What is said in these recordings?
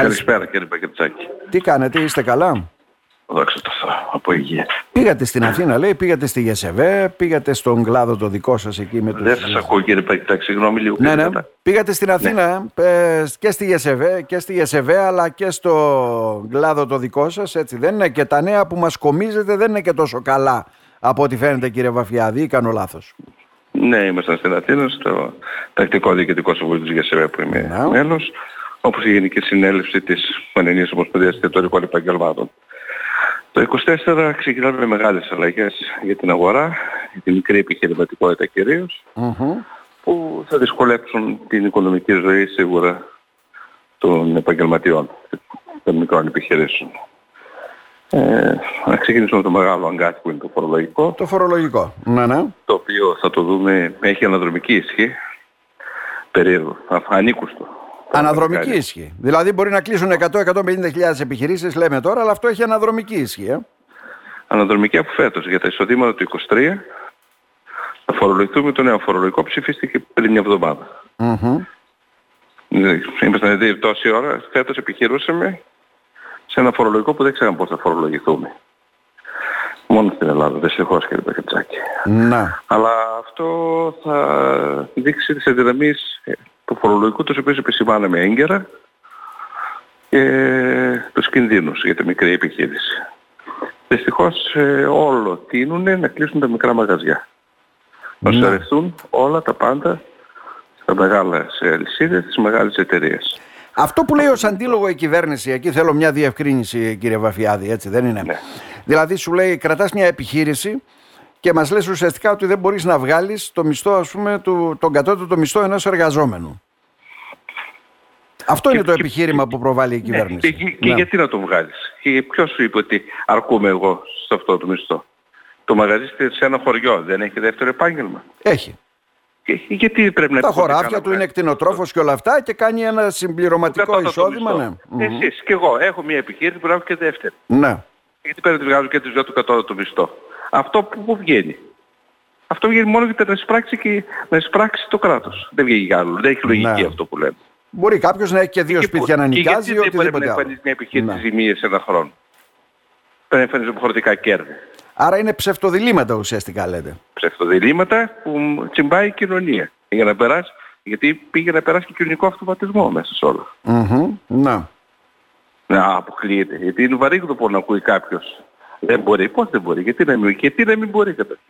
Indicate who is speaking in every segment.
Speaker 1: Καλησπέρα κύριε Πακετσάκη.
Speaker 2: Τι κάνετε, είστε καλά;
Speaker 1: Δόξα τω Θεώ, από υγεία.
Speaker 2: Πήγατε στην Αθήνα, λέει, πήγατε στη ΓΕΣΕΒΕ, πήγατε στον κλάδο το δικό σας εκεί με τους...
Speaker 1: Δεν σας ακούω κύριε Πακετσάκη, συγγνώμη λίγο.
Speaker 2: Ναι, ναι.
Speaker 1: μετά.
Speaker 2: Πήγατε στην Αθήνα ε, και στη ΓΕΣΕΒΕ και στη ΓΕΣΕΒΕ αλλά και στο κλάδο το δικό σας, έτσι δεν είναι; Και τα νέα που μας κομίζετε δεν είναι και τόσο καλά από ό,τι φαίνεται κύριε Βαφιάδη, ή κάνω λάθος;
Speaker 1: Ναι, ήμασταν στην Αθήνα, στο τακτικό διοικητικό συμβούλιο της ΓΕΣΕΒΕ που είμαι
Speaker 2: Ναι.
Speaker 1: Μέλος, όπως η Γενική Συνέλευση της Πανελλήνιας Ομοσπονδίας Εστιατορικών Επαγγελμάτων. Το 24 ξεκινάμε με μεγάλες αλλαγές για την αγορά, για την μικρή επιχειρηματικότητα κυρίως,
Speaker 2: Μμμ.
Speaker 1: που θα δυσκολέψουν την οικονομική ζωή σίγουρα των επαγγελματιών, των μικρών επιχειρήσεων. Ε, να ξεκινήσουμε με το μεγάλο αγκάθι που είναι το φορολογικό,
Speaker 2: Το φορολογικό. Ναι, ναι.
Speaker 1: το οποίο θα το δούμε, έχει αναδρομική ισχύ, περίεργο, α- ανήκουστο.
Speaker 2: Αναδρομική ισχύ. Δηλαδή μπορεί να κλείσουν 100-150 επιχειρήσεις, λέμε τώρα, αλλά αυτό έχει αναδρομική ισχύ. Ε.
Speaker 1: Αναδρομική από φέτος για τα εισοδήματα του 23 θα φορολογηθούμε το νέο φορολογικό που ψηφίστηκε πριν μια εβδομάδα.
Speaker 2: Μμμ.
Speaker 1: Δηλαδή, Ήμασταν δηλαδή τόση ώρα, φέτος επιχειρούσαμε σε ένα φορολογικό που δεν ξέραμε πώς θα φορολογηθούμε. Μόνο στην Ελλάδα, δυστυχώς κύριε Πακετσάκη.
Speaker 2: Να.
Speaker 1: Αλλά αυτό θα δείξει τις αδυναμίες ε, του φορολογικού, τους οποίους επισημάναμε έγκαιρα και τους κινδύνους για τη μικρή επιχείρηση. Δυστυχώς ε, όλο τείνουν να κλείσουν τα μικρά μαγαζιά. Να
Speaker 2: Ναι.
Speaker 1: στερηθούν όλα τα πάντα στα μεγάλες αλυσίδες, στις μεγάλες εταιρείες.
Speaker 2: Αυτό που λέει ως αντίλογο η κυβέρνηση, εκεί θέλω μια διευκρίνηση κύριε Βαφιάδη, έτσι δεν είναι;
Speaker 1: Ναι.
Speaker 2: Δηλαδή σου λέει κρατάς μια επιχείρηση και μας λες ουσιαστικά ότι δεν μπορείς να βγάλεις το μισθό ας πούμε του, τον κατώτατο μισθό ενός εργαζόμενου. Αυτό είναι το
Speaker 1: και-
Speaker 2: επιχείρημα που προβάλλει η
Speaker 1: Ναι,
Speaker 2: κυβέρνηση.
Speaker 1: και, και
Speaker 2: Ναι.
Speaker 1: γιατί να το βγάλεις; Και ποιος σου είπε ότι αρκούμε εγώ σε αυτό το μισθό; Το μαγαζί σε ένα χωριό δεν έχει δεύτερο επάγγελμα;
Speaker 2: Έχει.
Speaker 1: Και γιατί πρέπει να
Speaker 2: Τα
Speaker 1: υποχρεωτικά
Speaker 2: χωράφια
Speaker 1: να
Speaker 2: του είναι
Speaker 1: βγάλεις
Speaker 2: κτηνοτρόφος και όλα αυτά και κάνει ένα
Speaker 1: το
Speaker 2: συμπληρωματικό
Speaker 1: κατώτατο
Speaker 2: εισόδημα.
Speaker 1: μισθό.
Speaker 2: Ναι. Μμμ.
Speaker 1: Εσείς και εγώ έχω μια επιχείρηση που να έχω και δεύτερη.
Speaker 2: ναι.
Speaker 1: Γιατί πρέπει να τη βγάζω και τη δυο του κατώτατο μισθό; Αυτό που, που βγαίνει. Αυτό βγαίνει μόνο για να εισπράξει, και, να εισπράξει το κράτος. Δεν βγαίνει για άλλο. Δεν έχει λογική
Speaker 2: Ναι.
Speaker 1: αυτό που λέμε.
Speaker 2: Μπορεί κάποιος να έχει και δύο
Speaker 1: Και
Speaker 2: σπίτια
Speaker 1: που-
Speaker 2: να
Speaker 1: και
Speaker 2: νοικιάζει ή
Speaker 1: γιατί δεν πρέπει
Speaker 2: οτιδήποτε
Speaker 1: να
Speaker 2: άλλο.
Speaker 1: εμφανίζεις μια επιχείρηση
Speaker 2: Ναι.
Speaker 1: ζημίες ένα χρόνο; Πρέπει να εμφανίζει υποχρεωτικά κέρδη.
Speaker 2: Άρα είναι ψευτοδιλήμματα ουσιαστικά λέτε.
Speaker 1: ψευτοδιλήμματα που τσιμπάει η κοινωνία. Για να περάσει, γιατί πήγε να περάσει και κοινωνικό αυτοματισμό μέσα σε όλα.
Speaker 2: Μμμ. Να.
Speaker 1: Να αποκλείεται. Γιατί είναι βαρύγδοπο να ακούει κάποιος. Δεν μπορεί. Πώς δεν μπορεί. Γιατί να μην, γιατί να μην μπορεί καταρχήν.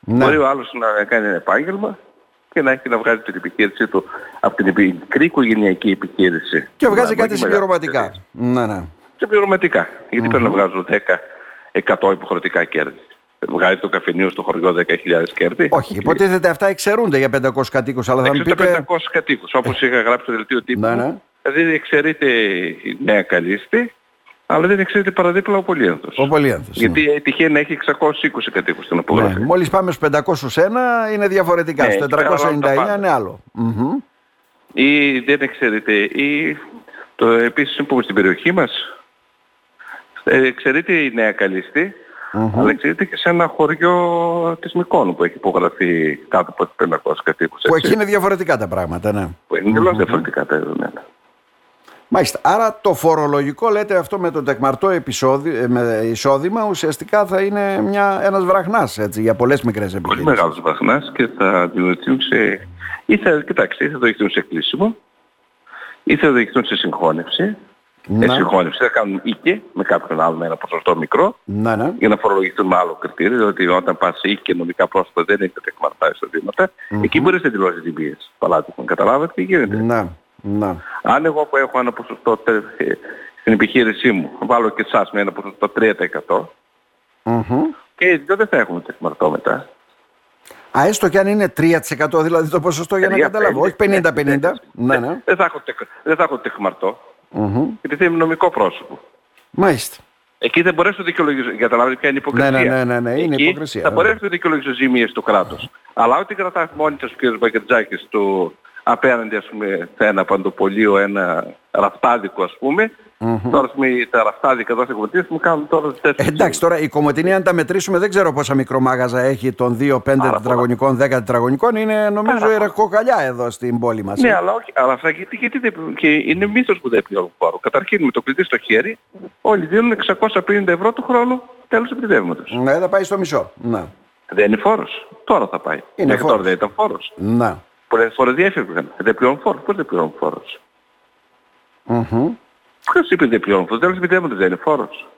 Speaker 2: Ναι.
Speaker 1: Μπορεί ο άλλος να κάνει ένα επάγγελμα και να έχει να βγάζει την επιχείρησή του από την επι- μικρή οικογενειακή επιχείρηση.
Speaker 2: Και βγάζει
Speaker 1: Να
Speaker 2: κάτι
Speaker 1: έχει
Speaker 2: συμπληρωματικά.
Speaker 1: μεγάλες
Speaker 2: Ναι, ναι.
Speaker 1: Συμπληρωματικά. Γιατί πρέπει να βγάζουν 10, 100 υποχρεωτικά κέρδη. Βγάζει το καφενείο στο χωριό 10.000 κέρδη.
Speaker 2: Όχι, υποτίθεται αυτά εξαιρούνται για 500 κατοίκους, αλλά θα μου
Speaker 1: Έξω τα
Speaker 2: πείτε...
Speaker 1: 500 κατοίκους, όπως είχα γράψει στο δελτίο τύπου.
Speaker 2: Ναι, ναι.
Speaker 1: Δηλαδή εξαιρείται η νέα καλύστη, αλλά δεν εξαιρείται παραδίπλα ο Πολύανθος.
Speaker 2: Ο Πολύανθος.
Speaker 1: Γιατί τυχαίνει να έχει 620 κατοίκους στην
Speaker 2: Ναι.
Speaker 1: απογραφή.
Speaker 2: Ναι. Μόλις πάμε στους 501 είναι διαφορετικά.
Speaker 1: Ναι,
Speaker 2: Στους
Speaker 1: εκεί πέρα όλα τα
Speaker 2: 499
Speaker 1: πάντα.
Speaker 2: είναι άλλο. Μμμ.
Speaker 1: Ή δεν εξαιρείται, ή το επίσης που στην περιοχή μας, ε, εξαιρείται η νέα καλύστη,
Speaker 2: Μμμ.
Speaker 1: αλλά εξαιρείται και σε ένα χωριό της Μικόνου που έχει υπογραφεί κάτω από 500 κατοίκους.
Speaker 2: Που
Speaker 1: έτσι.
Speaker 2: εκεί είναι διαφορετικά τα πράγματα, ναι.
Speaker 1: Που είναι εντελώς διαφορετικά τα δεδομένα.
Speaker 2: Μάλιστα. Άρα το φορολογικό, λέτε αυτό με το τεκμαρτό επεισόδι, ε, με εισόδημα, ουσιαστικά θα είναι μια, ένας βραχνάς έτσι, για πολλές μικρές
Speaker 1: Πολύ
Speaker 2: επιχειρήσεις.
Speaker 1: μεγάλος βαχνάς και θα δημιουργηθούν σε... Ή θα, κοιτάξτε, ή θα οδηγηθούν σε κλείσιμο, ή θα οδηγηθούν σε συγχώνευση.
Speaker 2: Ναι.
Speaker 1: Ε, συγχώνευση θα κάνουν οίκε με κάποιον άλλο με ένα ποσοστό μικρό
Speaker 2: Ναι, ναι.
Speaker 1: για να φορολογηθούν με άλλο κριτήριο, διότι όταν πας σε οίκη και νομικά πρόσωπα δεν έχετε τεκμαρτά εισοδήματα, εκεί μπορείς να δηλώσεις την πίεση. Παλάτικον, καταλάβατε τι γίνεται.
Speaker 2: Ναι, ναι.
Speaker 1: Αν εγώ που έχω ένα ποσοστό τε- ε, στην επιχείρησή μου, βάλω και εσάς με ένα ποσοστό 3%,
Speaker 2: Μμμ.
Speaker 1: και οι δύο δεν θα έχουμε τεκμαρτό μετά.
Speaker 2: Α, έστω και αν είναι 3% δηλαδή το ποσοστό για να
Speaker 1: Τρία,
Speaker 2: καταλάβω. Όχι
Speaker 1: πέντε,
Speaker 2: 50-50. Ναι, ναι.
Speaker 1: Δεν θα έχω, τεκ, δεν θα έχω τεκμαρτό,
Speaker 2: Μμμ.
Speaker 1: γιατί θα είμαι νομικό πρόσωπο.
Speaker 2: Μάλιστα.
Speaker 1: Εκεί δεν μπορέσω να δικαιολογήσω, καταλάβετε ποια είναι η υποκρισία.
Speaker 2: Ναι, ναι, ναι, ναι, είναι
Speaker 1: Εκεί
Speaker 2: υποκρισία,
Speaker 1: Θα
Speaker 2: βέβαια.
Speaker 1: μπορέσω να δικαιολογήσω ζημίες του κράτους. Αλλά ό,τι κρατάς μόνοι σας ο κ. Μπακετζάκης του απέναντι ας πούμε σε ένα παντοπολείο, ένα ραφτάδικο ας πούμε. Mm-hmm. Τώρα ας πούμε τα ραφτάδικα εδώ στην μου κάνουν τώρα
Speaker 2: τέτοιες. Ε, εντάξει τώρα η Κομωτινή αν τα μετρήσουμε δεν ξέρω πόσα μικρομάγαζα έχει των 2-5 τετραγωνικών, 10 τετραγωνικών. Είναι νομίζω η ραχοκαλιά εδώ στην πόλη μας.
Speaker 1: Ναι, ε. αλλά, όχι, αλλά αυτά γιατί, γιατί δεν, και είναι μύθος που δεν πληρώνουν φόρο. Καταρχήν με το κλειδί στο χέρι όλοι δίνουν 650 ευρώ το χρόνο τέλος επιτεύγματος.
Speaker 2: Ναι, θα πάει στο μισό. Ναι.
Speaker 1: Δεν είναι φόρος. Τώρα θα πάει. Είναι Μέχρι τώρα δεν ήταν φόρος.
Speaker 2: Ναι.
Speaker 1: Πολλές φορές διέφευγαν. Δεν πληρώνουν φόρος. Πώς δεν πληρώνουν φόρος.
Speaker 2: Mm-hmm.
Speaker 1: Ποιος είπε δεν πληρώνουν φόρος. Τέλος επιτεύγματος δεν είναι φόρος.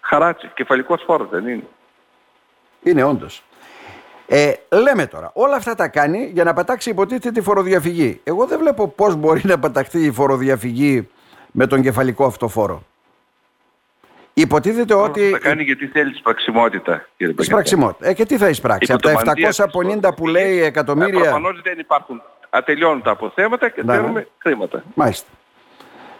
Speaker 1: Χαράτσι. Κεφαλικός φόρος δεν είναι.
Speaker 2: Είναι όντως. Ε, λέμε τώρα, όλα αυτά τα κάνει για να πατάξει υποτίθεται τη φοροδιαφυγή. Εγώ δεν βλέπω πώς μπορεί να παταχθεί η φοροδιαφυγή με τον κεφαλικό αυτό φόρο. Υποτίθεται ότι.
Speaker 1: Θα κάνει γιατί θέλει εισπραξιμότητα,
Speaker 2: κύριε Εισπραξιμότητα. Ε, και τι θα εισπράξει; Από τα 750 που λέει εκατομμύρια. Ε,
Speaker 1: Προφανώς δεν υπάρχουν. Ατελειώνουν τα αποθέματα και ναι, ναι. θέλουμε χρήματα.
Speaker 2: Μάλιστα.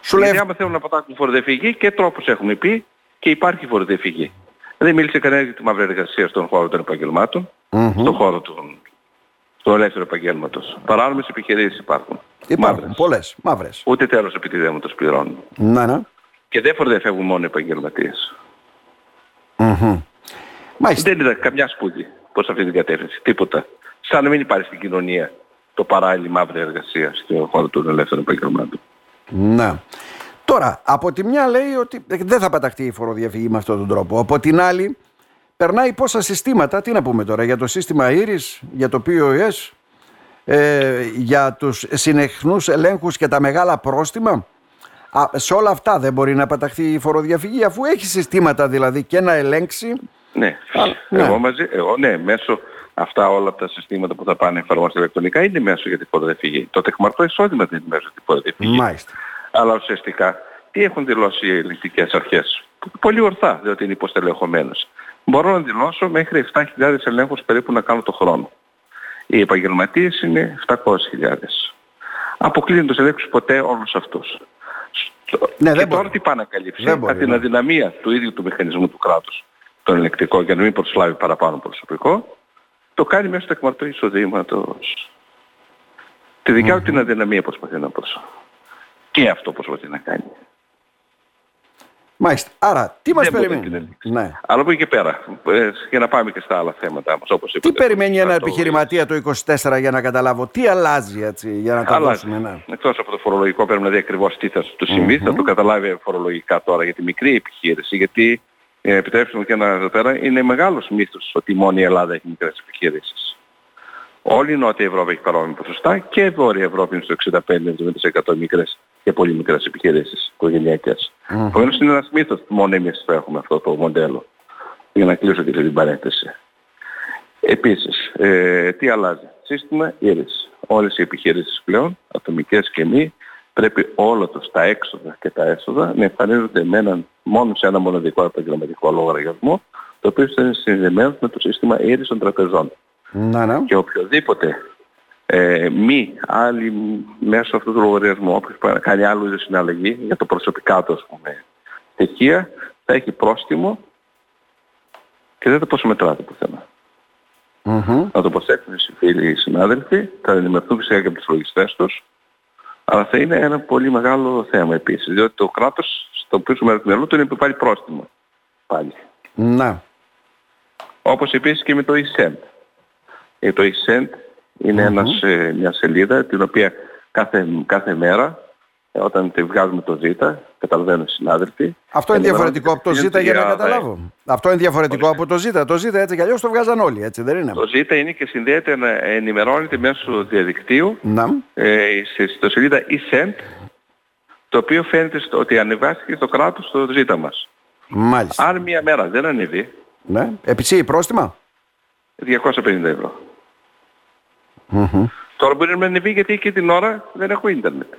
Speaker 1: Σου λέει... άμα θέλουν να πατάξουν φοροδιαφυγή και τρόπους έχουμε πει και υπάρχει φοροδιαφυγή. Δεν μίλησε κανένα για τη μαύρη εργασία στον χώρο των επαγγελμάτων, mm-hmm. στον χώρο του, του ελεύθερου επαγγέλματος. Παράνομες επιχειρήσεις υπάρχουν.
Speaker 2: Υπάρχουν, πολλές, μαύρες.
Speaker 1: Ούτε τέλος επιτιδέματος πληρώνουν.
Speaker 2: Ναι, ναι.
Speaker 1: Και δεν φορδεφεύγουν μόνο οι επαγγελματίες.
Speaker 2: Mm-hmm.
Speaker 1: Δεν είδα καμιά σπούδη προς αυτή την κατεύθυνση. Τίποτα. Σαν να μην υπάρχει στην κοινωνία το παράλληλη μαύρη εργασία στον χώρο των ελεύθερων επαγγελμάτων.
Speaker 2: Να. Τώρα, από τη μια λέει ότι δεν θα παταχτεί η φοροδιαφυγή με αυτόν τον τρόπο. Από την άλλη, περνάει πόσα συστήματα, τι να πούμε τώρα, για το σύστημα Iris, για το POS, ε, για τους συνεχνούς ελέγχους και τα μεγάλα πρόστιμα; Α, σε όλα αυτά δεν μπορεί να παταχθεί η φοροδιαφυγή αφού έχει συστήματα δηλαδή και να ελέγξει.
Speaker 1: Ναι, ναι. Εγώ, μαζί, εγώ ναι, μέσω αυτά όλα τα συστήματα που θα πάνε εφαρμόστε ηλεκτρονικά είναι μέσω για τη φοροδιαφυγή. Το τεκμαρτό εισόδημα δεν είναι μέσω για τη φοροδιαφυγή.
Speaker 2: Μάλιστα.
Speaker 1: Αλλά ουσιαστικά τι έχουν δηλώσει οι ελληνικές αρχές; Πολύ ορθά, διότι είναι υποστελεχωμένος. Μπορώ να δηλώσω μέχρι 7.000 ελέγχους περίπου να κάνω το χρόνο. Οι επαγγελματίες είναι 700.000. Αποκλείουν τους ελέγχους ποτέ όλους αυτούς. Ναι, και τώρα τι πάει να καλύψει; Από την ναι. αδυναμία του ίδιου του μηχανισμού του κράτους, τον ελεκτικό, για να μην προσλάβει παραπάνω προσωπικό, το κάνει μέσα στο εκμαρτό εισοδήματος. Τη δικιά του την αδυναμία προσπαθεί να προσ... Και αυτό προσπαθεί να κάνει.
Speaker 2: Μάλιστα. Άρα, τι μας περιμένει;
Speaker 1: Ναι. Αλλά από εκεί και πέρα, ε, για να πάμε και στα άλλα θέματα όμως, όπως
Speaker 2: είπατε. Τι περιμένει ένα επιχειρηματία το 24 για να καταλάβω, τι αλλάζει έτσι, για να τα δώσουμε. Ναι.
Speaker 1: Εκτός από το φορολογικό πρέπει να δει ακριβώς τι θα του συμβεί, θα το καταλάβει φορολογικά τώρα για τη μικρή επιχείρηση, γιατί ε, επιτρέψτε μου και ένα εδώ πέρα, είναι μεγάλος μύθος ότι μόνο η Ελλάδα έχει μικρές επιχειρήσεις. Όλη η Νότια Ευρώπη έχει παρόμοια ποσοστά και η Βόρεια Ευρώπη είναι στο 65-70% μικρές και πολύ μικρές επιχειρήσεις οικογενειακές. Mm. Επομένως είναι ένας μύθος που μόνο εμείς θα έχουμε αυτό το μοντέλο. Για να κλείσω και την παρένθεση. Επίσης, ε, τι αλλάζει; Σύστημα ήρης. Όλες οι επιχειρήσεις πλέον, ατομικές και μη, πρέπει όλα τους τα έξοδα και τα έσοδα να εμφανίζονται με έναν, μόνο σε ένα μοναδικό επαγγελματικό λογαριασμό, το οποίο είναι συνδεμένο με το σύστημα ήρης των τραπεζών.
Speaker 2: Να, ναι.
Speaker 1: Και οποιοδήποτε ε, μη άλλη μέσω αυτού του λογαριασμού, όποιος κάνει άλλο είδους συναλλαγή για το προσωπικά του ας πούμε στοιχεία, θα έχει πρόστιμο και δεν θα προσμετράται πουθενά.
Speaker 2: Mm-hmm.
Speaker 1: Να το προσέξουν οι φίλοι οι συνάδελφοι, θα ενημερωθούν φυσικά και από τους λογιστές τους, αλλά θα είναι ένα πολύ μεγάλο θέμα επίσης, διότι το κράτος στο οποίο μέρος του μυαλού του είναι που πάλι πρόστιμο. Πάλι.
Speaker 2: Να.
Speaker 1: Όπως επίσης και με το e-cent. Ε, το e-cent είναι mm-hmm. ένας, ε, μια σελίδα την οποία κάθε, κάθε μέρα ε, όταν τη βγάζουμε το Z, καταλαβαίνουν οι συνάδελφοι.
Speaker 2: Αυτό είναι διαφορετικό από το Z για να καταλάβω. Αυτό είναι διαφορετικό από το Z. Το Z έτσι κι αλλιώς το βγάζαν όλοι, έτσι δεν είναι;
Speaker 1: Το Z είναι και συνδέεται να ενημερώνεται μέσω διαδικτύου
Speaker 2: να.
Speaker 1: Ε, στο σελίδα e-send το οποίο φαίνεται στο, ότι ανεβάστηκε στο κράτος το Z μας.
Speaker 2: Μάλιστα.
Speaker 1: Αν μία μέρα δεν ανεβεί.
Speaker 2: Ναι. Επισύει πρόστιμα;
Speaker 1: 250 ευρώ.
Speaker 2: Mm-hmm.
Speaker 1: Τώρα μπορεί να ανεβεί γιατί και την ώρα δεν έχω ίντερνετ.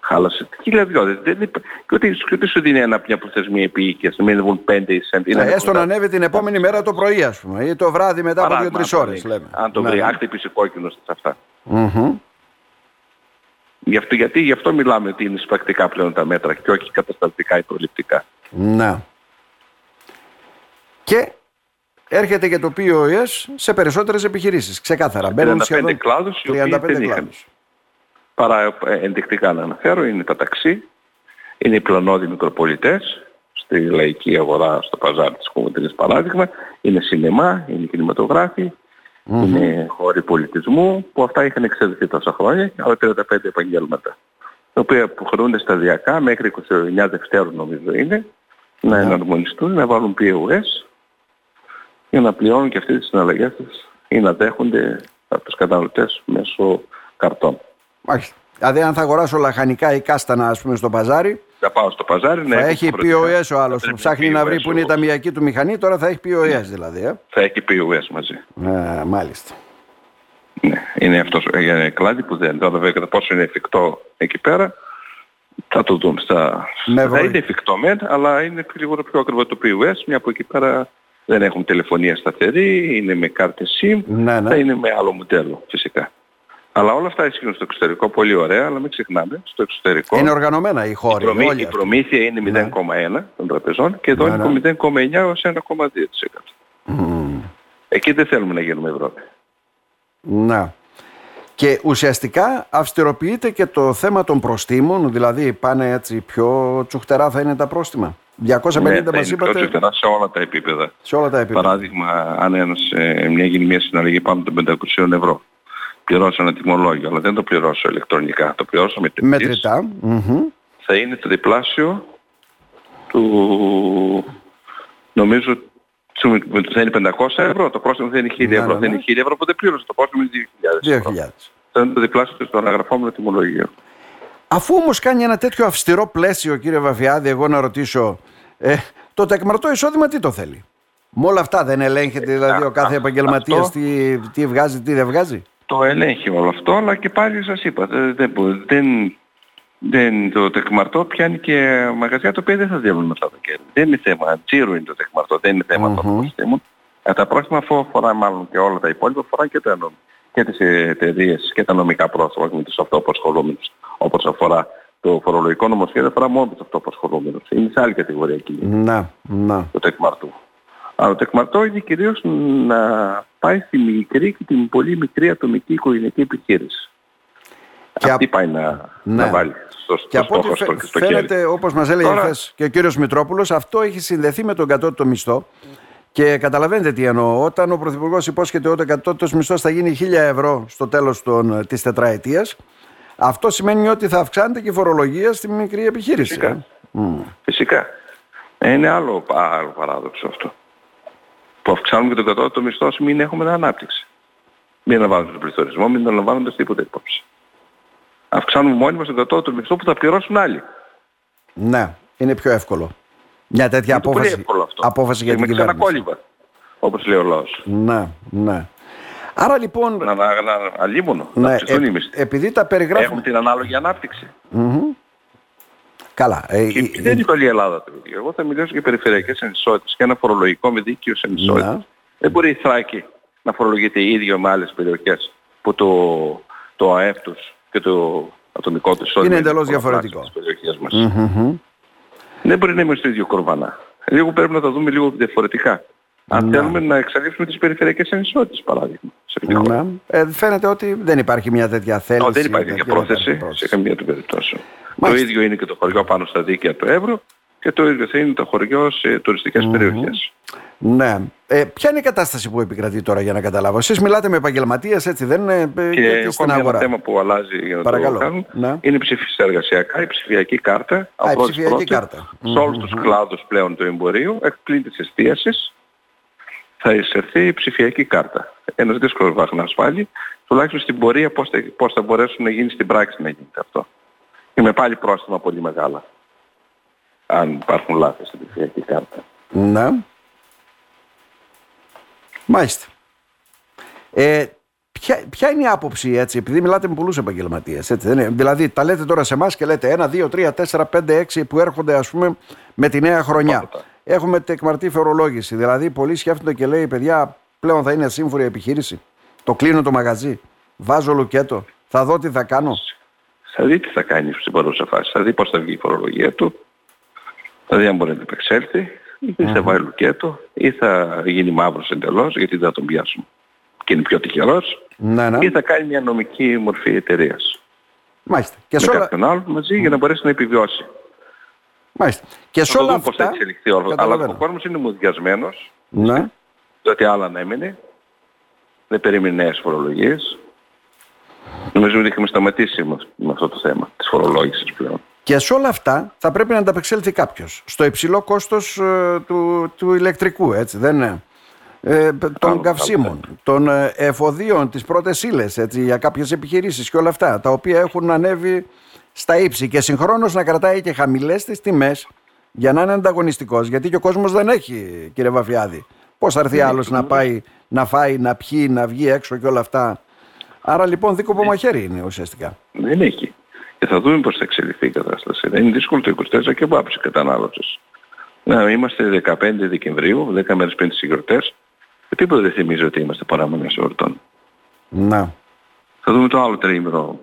Speaker 1: Χάλασε. Χιλιαδιώδες. Δεν, και ότι, και σου δίνει ένα, μια προθεσμία επί να μην βγουν 5 cent.
Speaker 2: Ναι, έστω να ανέβει την επόμενη μέρα το πρωί ας πούμε ή το βράδυ μετά από 2-3 ώρες λέμε.
Speaker 1: Αν το βρει, ναι. άχτυπησε κόκκινος σε αυτά.
Speaker 2: Mm-hmm.
Speaker 1: Γι αυτό, γιατί γι' αυτό μιλάμε ότι είναι εισπρακτικά πλέον τα μέτρα και όχι κατασταλτικά ή προληπτικά.
Speaker 2: Να. Και έρχεται και το POS σε περισσότερες επιχειρήσεις. Ξεκάθαρα.
Speaker 1: 35 σχεδόν... κλάδους οι οποίοι δεν είχαν. παρά ε, ενδεικτικά να αναφέρω είναι τα ταξί, είναι οι πλανόδοι μικροπολιτές, στη λαϊκή αγορά στο παζάρ της Κομωτήρης παράδειγμα, είναι σινεμά, είναι κινηματογράφοι, mm-hmm. είναι χώροι πολιτισμού, που αυτά είχαν εξελιχθεί τόσα χρόνια, αλλά 35 επαγγέλματα, τα οποία υποχρεούνται σταδιακά μέχρι 29 Δευτέρου νομίζω είναι, να ναι. εναρμονιστούν, να βάλουν POS για να πληρώνουν και αυτές τις συναλλαγές τους ή να δέχονται από τους καταναλωτές μέσω καρτών.
Speaker 2: Μάλιστα. Δηλαδή αν θα αγοράσω λαχανικά ή κάστανα ας πούμε στο παζάρι
Speaker 1: θα πάω στο παζάρι
Speaker 2: θα έχει POS ο άλλος που ψάχνει να βρει που είναι η ταμιακή του μηχανή τώρα θα έχει POS ναι. δηλαδή ε;
Speaker 1: θα έχει POS μαζί
Speaker 2: ε, μάλιστα
Speaker 1: ναι, είναι αυτός ε, κλάδι που δεν τώρα βέβαια πόσο είναι εφικτό εκεί πέρα θα το δούμε στα... θα είναι εφικτό μεν αλλά είναι λίγο πιο ακριβό το POS μια που εκεί πέρα δεν έχουν τηλεφωνία σταθερή, είναι με κάρτες SIM, ναι, ναι. θα είναι με άλλο μοντέλο φυσικά. Αλλά όλα αυτά ισχύουν στο εξωτερικό πολύ ωραία, αλλά μην ξεχνάμε, στο εξωτερικό...
Speaker 2: Είναι οργανωμένα οι χώροι.
Speaker 1: Η, προμή, η προμήθεια είναι 0,1 ναι. των τραπεζών και εδώ ναι, είναι ναι. 0,9 έως 1,2%. Mm. Εκεί δεν θέλουμε να γίνουμε Ευρώπη.
Speaker 2: Να. Και ουσιαστικά αυστηροποιείται και το θέμα των προστήμων, δηλαδή πάνε έτσι πιο τσουχτερά θα είναι τα πρόστιμα. 250 ναι, μας είπατε.
Speaker 1: σε όλα τα επίπεδα.
Speaker 2: Σε όλα τα επίπεδα.
Speaker 1: Παράδειγμα, αν ένας, ε, μια γίνει μια συναλλαγή πάνω των 500 ευρώ, πληρώσω ένα τιμολόγιο, αλλά δεν το πληρώσω ηλεκτρονικά, το πληρώσω με
Speaker 2: μετρητά,
Speaker 1: θα είναι το διπλάσιο του, νομίζω, θα είναι 500 ευρώ, το πρόστιμο θα είναι 1000 ευρώ, ναι, δεν είναι 1000 ευρώ που δεν πλήρωσε, το πρόστιμο είναι 2.000
Speaker 2: 2.000.
Speaker 1: Θα είναι το διπλάσιο του αναγραφόμενο τιμολόγιο.
Speaker 2: Αφού όμως κάνει ένα τέτοιο αυστηρό πλαίσιο κύριε Βαφιάδη, εγώ να ρωτήσω, ε, το τεκμαρτό εισόδημα τι το θέλει; Με όλα αυτά δεν ελέγχεται δηλαδή ο κάθε επαγγελματίας τι, τι βγάζει, τι δεν βγάζει;
Speaker 1: Το ελέγχει όλο αυτό, αλλά και πάλι σας είπα, δεν, δεν, δεν, το τεκμαρτό πιάνει και μαγαζιά το οποίο δεν θα διαβούν αυτά τα κέρδη. Δεν είναι θέμα, τζίρου είναι το τεκμαρτό, δεν είναι θέμα mm-hmm. των προστήμων. Ε, τα πρόστιμα αφού αφορά μάλλον και όλα τα υπόλοιπα, αφορά και, τα, και τις εταιρείες και τα νομικά πρόσωπα με τους αυτοαπασχολούμενους όπως αφορά το φορολογικό νομοσχέδιο αφορά μόνο τους αυτοαπασχολούμενους. Είναι σε άλλη κατηγορία εκεί.
Speaker 2: Να, να.
Speaker 1: Το τεκμαρτού. Αλλά το τεκμαρτό είναι κυρίως να πάει στη μικρή και την πολύ μικρή ατομική οικογενειακή επιχείρηση. Και Αυτή πάει να,
Speaker 2: ναι.
Speaker 1: να βάλει στο,
Speaker 2: στο και από ό,τι φαι, φαίνεται, όπως μας έλεγε Τώρα... χθες και ο κύριος Μητρόπουλος, αυτό έχει συνδεθεί με τον κατώτατο μισθό. Και καταλαβαίνετε τι εννοώ. Όταν ο Πρωθυπουργός υπόσχεται ότι ο κατώτατος μισθός θα γίνει 1000 ευρώ στο τέλος των, της τετραετίας, αυτό σημαίνει ότι θα αυξάνεται και η φορολογία στη μικρή επιχείρηση.
Speaker 1: Φυσικά. Mm. Φυσικά. Είναι άλλο, άλλο παράδοξο αυτό. Που αυξάνουμε και τον κατώτατο μισθό μην έχουμε ανάπτυξη. Μην αναβάλουμε τον πληθωρισμό, μην αναβάλουμε τίποτα υπόψη. Αυξάνουμε μόνοι μας τον κατώτατο μισθό που θα πληρώσουν άλλοι.
Speaker 2: Ναι, είναι πιο εύκολο. Μια τέτοια είναι απόφαση, απόφαση για την κυβέρνηση.
Speaker 1: όπως λέει ο λαός.
Speaker 2: Ναι, ναι. Άρα λοιπόν...
Speaker 1: Να, να, να, αλίμονο, ναι, να ε,
Speaker 2: επειδή τα περιγράφουμε...
Speaker 1: Έχουν την ανάλογη ανάπτυξη.
Speaker 2: Mm-hmm. Καλά.
Speaker 1: Ε, και ε, δεν είναι όλη η Ελλάδα το ίδιο. Εγώ θα μιλήσω για περιφερειακές ανισότητες και ένα φορολογικό με δίκαιος ανισότητες. Ναι. Δεν μπορεί η Θράκη να φορολογείται ίδιο με άλλες περιοχές που το, το ΑΕΠ τους και το ατομικό τους
Speaker 2: εισόδημα είναι εντελώς διαφορετικό.
Speaker 1: Μας. Mm-hmm. Δεν μπορεί να είμαστε στο ίδιο κορβανά. Λίγο πρέπει να τα δούμε λίγο διαφορετικά. Αν ναι. θέλουμε να εξαλείψουμε τις περιφερειακές ανισότητες, παράδειγμα. Σε
Speaker 2: ναι. ε, φαίνεται ότι δεν υπάρχει μια τέτοια θέληση.
Speaker 1: δεν υπάρχει τέτοια πρόθεση σε καμία του περιπτώσεων. Το ίδιο είναι και το χωριό πάνω στα δίκαια του Εύρου και το ίδιο θα είναι το χωριό σε τουριστικές mm-hmm. περιοχές.
Speaker 2: Ναι. Ε, ποια είναι η κατάσταση που επικρατεί τώρα για να καταλάβω; Εσείς μιλάτε με επαγγελματίες έτσι δεν είναι
Speaker 1: ε, και, και στην αγορά; Ένα θέμα που αλλάζει για να Παρακαλώ. το κάνουν ναι. είναι η ψηφιακή εργασιακά, η ψηφιακή κάρτα.
Speaker 2: Α, η ψηφιακή κάρτα.
Speaker 1: Σε όλους τους κλάδους πλέον του εμπορίου, εκ πλήν της εστίασης, θα εισερθεί η ψηφιακή κάρτα. Ένας δύσκολος βάθος να ασφάλει, τουλάχιστον στην πορεία πώς θα, πώς θα μπορέσουν να γίνει στην πράξη να γίνεται αυτό. Και με πάλι πρόστιμα πολύ μεγάλα. Αν υπάρχουν λάθη στην ψηφιακή κάρτα.
Speaker 2: Ναι. Μάλιστα. Ε, ποια, ποια είναι η άποψη έτσι, επειδή μιλάτε με πολλούς επαγγελματίες, έτσι, δεν είναι; δηλαδή τα λέτε τώρα σε εμάς και λέτε 1, 2, 3, 4, 5, 6 που έρχονται ας πούμε με τη νέα χρονιά έχουμε τεκμαρτή φορολόγηση. Δηλαδή, πολλοί σκέφτονται και λέει: Παιδιά, πλέον θα είναι σύμφωνη επιχείρηση. Το κλείνω το μαγαζί. Βάζω λουκέτο. Θα δω τι θα κάνω.
Speaker 1: Θα δει τι θα κάνει στην παρούσα φάση. Θα δει πώς θα βγει η φορολογία του. Θα δει αν μπορεί να επεξέλθει. Ή θα βάλει λουκέτο. Ή θα γίνει μαύρος εντελώς γιατί δεν θα τον πιάσουν. Και είναι πιο τυχερός.
Speaker 2: Ναι, ναι.
Speaker 1: Ή θα κάνει μια νομική μορφή εταιρείας.
Speaker 2: Μάλιστα.
Speaker 1: Και με όλα... κάποιον άλλον μαζί για να μπορέσει να επιβιώσει.
Speaker 2: Μάλιστα. Και σε όλα
Speaker 1: αυτά... Πώς θα εξελιχθεί όλο. Αλλά ο κόσμος είναι μουδιασμένος.
Speaker 2: Ναι.
Speaker 1: Διότι άλλα να έμεινε. Δεν περίμενε νέες φορολογίες. Νομίζω ότι είχαμε σταματήσει με αυτό το θέμα της φορολόγησης πλέον.
Speaker 2: Και σε όλα αυτά θα πρέπει να ανταπεξέλθει κάποιος. Στο υψηλό κόστος ε, του, του ηλεκτρικού, έτσι δεν είναι; Ε, των καυσίμων, των ε, εφοδίων, τις πρώτες ύλες έτσι, για κάποιες επιχειρήσεις και όλα αυτά, τα οποία έχουν ανέβει στα ύψη και συγχρόνως να κρατάει και χαμηλές τις τιμές για να είναι ανταγωνιστικός, γιατί και ο κόσμος δεν έχει κύριε Βαφιάδη. Πώς θα έρθει άλλος να πάει να φάει, να πιει, να βγει έξω και όλα αυτά. Άρα λοιπόν δίκοπο μαχαίρι είναι ουσιαστικά.
Speaker 1: Δεν έχει. Και θα δούμε πώς θα εξελιχθεί η κατάσταση. Δεν είναι δύσκολο το 24 και από άψη κατανάλωσης. Να είμαστε 15 Δεκεμβρίου, 10 μέρες πριν τις γιορτές. Και τίποτα δεν θυμίζει ότι είμαστε παράμονες εορτών.
Speaker 2: Να.
Speaker 1: Θα δούμε το άλλο τρίμηνο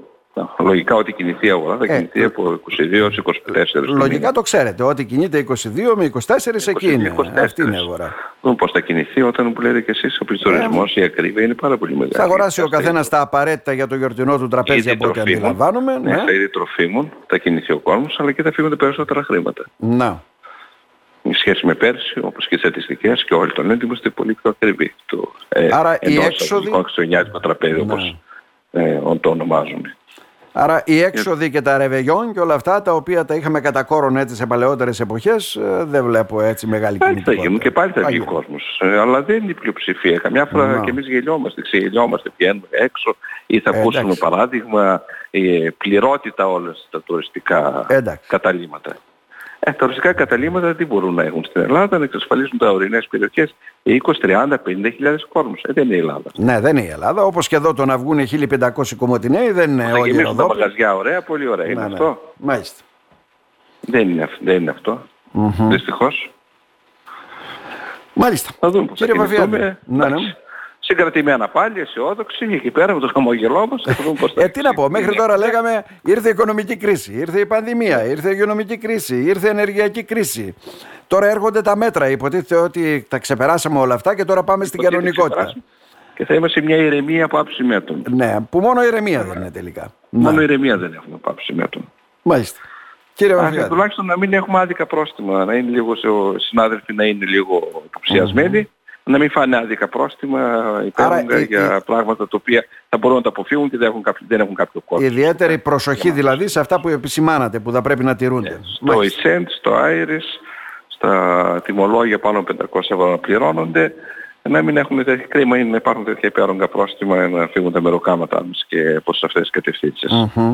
Speaker 1: Λογικά ό,τι κινηθεί η αγορά θα ε, κινηθεί ε, από 22 έως 24.
Speaker 2: Λογικά το ξέρετε, ό,τι κινείται 22 με 24 εκεί είναι. Αυτή είναι η αγορά.
Speaker 1: Δούμε πώς θα κινηθεί όταν που λέτε και εσείς ο πληθωρισμός, ε, η ακρίβεια είναι πάρα πολύ μεγάλη.
Speaker 2: Θα αγοράσει ο καθένας τα απαραίτητα για το γιορτινό του τραπέζι από ό,τι αντιλαμβάνομαι.
Speaker 1: Ναι, θα είδη τροφίμων, θα κινηθεί ο κόσμος, αλλά και θα φύγουν περισσότερα χρήματα.
Speaker 2: Να.
Speaker 1: Η σχέση με πέρσι, όπως και τις στατιστικές και όλοι τον λένε, είμαστε πολύ πιο ακριβοί. Το,
Speaker 2: ε, Άρα η έξοδη...
Speaker 1: τραπέζι, όπως ε, το ονομάζουμε.
Speaker 2: Άρα οι έξοδοι και τα ρεβεγιόν και όλα αυτά τα οποία τα είχαμε κατά κόρον έτσι σε παλαιότερες εποχές ε, δεν βλέπω έτσι μεγάλη
Speaker 1: πάλι θα γίνουν και πάλι θα βγει ο κόσμος. Ε, αλλά δεν είναι η πλειοψηφία. Καμιά φορά και εμείς γελιόμαστε, ξεγελιόμαστε, βγαίνουμε έξω ή θα ακούσουμε παράδειγμα η πληρότητα όλα τα τουριστικά
Speaker 2: Εντάξει.
Speaker 1: καταλήμματα. Ε, τα ρωσικά καταλήμματα τι μπορούν να έχουν στην Ελλάδα, να εξασφαλίσουν τα ορεινές περιοχές 20, 30, 50 χιλιάδες κόσμους. Ε, δεν είναι η Ελλάδα.
Speaker 2: Ναι, δεν είναι η Ελλάδα. Όπως και εδώ το να βγουν 1500 κομμωτινέοι δεν είναι όλοι
Speaker 1: εδώ. Θα τα μαγαζιά ωραία, πολύ ωραία. Είναι ναι, ναι. αυτό.
Speaker 2: Μάλιστα.
Speaker 1: Δεν είναι, δεν είναι αυτό. Mm-hmm. Δυστυχώς.
Speaker 2: Μάλιστα.
Speaker 1: Θα δούμε πώς
Speaker 2: Κύριε Βαφιάδη. Ναι, ναι
Speaker 1: συγκρατημένα πάλι, αισιόδοξοι, εκεί πέρα με το χαμόγελό μας.
Speaker 2: ε, τι να πω, μέχρι τώρα λέγαμε ήρθε η οικονομική κρίση, ήρθε η πανδημία, ήρθε η υγειονομική κρίση, ήρθε η ενεργειακή κρίση. Τώρα έρχονται τα μέτρα, υποτίθεται ότι τα ξεπεράσαμε όλα αυτά και τώρα πάμε στην κανονικότητα.
Speaker 1: Και θα είμαστε μια ηρεμία από άψη μέτρων.
Speaker 2: Ναι, που μόνο ηρεμία δεν είναι τελικά.
Speaker 1: Μόνο ηρεμία δεν έχουμε από άψη μέτρων.
Speaker 2: Μάλιστα. Κύριε Βαφιάδη.
Speaker 1: Τουλάχιστον να μην έχουμε άδικα πρόστιμα, να είναι λίγο, συνάδελφοι να είναι λίγο υποψιασμένοι να μην φάνε άδικα πρόστιμα υπέρογκα για πράγματα τα οποία θα μπορούν να τα αποφύγουν και δεν έχουν κάποιο, δεν έχουν κάποιο κόστος.
Speaker 2: Ιδιαίτερη προσοχή δηλαδή σε αυτά που επισημάνατε, που θα πρέπει να τηρούνται.
Speaker 1: Yeah. Στο ECENT, στο IRIS, στα τιμολόγια πάνω από 500 ευρώ να πληρώνονται, να μην έχουν τέτοια κρίμα ή να υπάρχουν τέτοια υπέρογκα πρόστιμα να φύγουν τα μεροκάματά μας και προς αυτές τις κατευθύνσεις. Mm-hmm.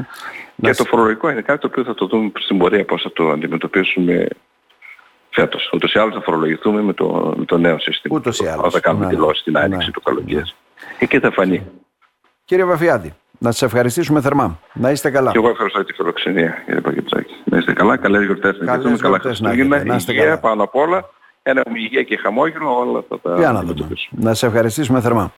Speaker 1: Και το φορολογικό είναι κάτι το οποίο θα το δούμε στην πορεία πώς θα το αντιμετωπίσουμε φέτος. Ούτως ή άλλως θα φορολογηθούμε με το, με το νέο σύστημα.
Speaker 2: Ούτως ή άλλως.
Speaker 1: Όταν κάνουμε ναι. δηλώσεις την άνοιξη ναι. του καλοκαίρι. Εκεί θα φανεί.
Speaker 2: Κύριε Βαφιάδη, να σας ευχαριστήσουμε θερμά. Να είστε καλά.
Speaker 1: Και εγώ ευχαριστώ τη φιλοξενία, κύριε Παγκετσάκη. Να είστε καλά, καλές γιορτές να
Speaker 2: ευχαριστούμε. Καλά Χριστούγεννα,
Speaker 1: να είστε υγεία πάνω απ' όλα. Ένα υγεία και χαμόγελο, όλα αυτά τα
Speaker 2: να Να σε ευχαριστήσουμε θερμά.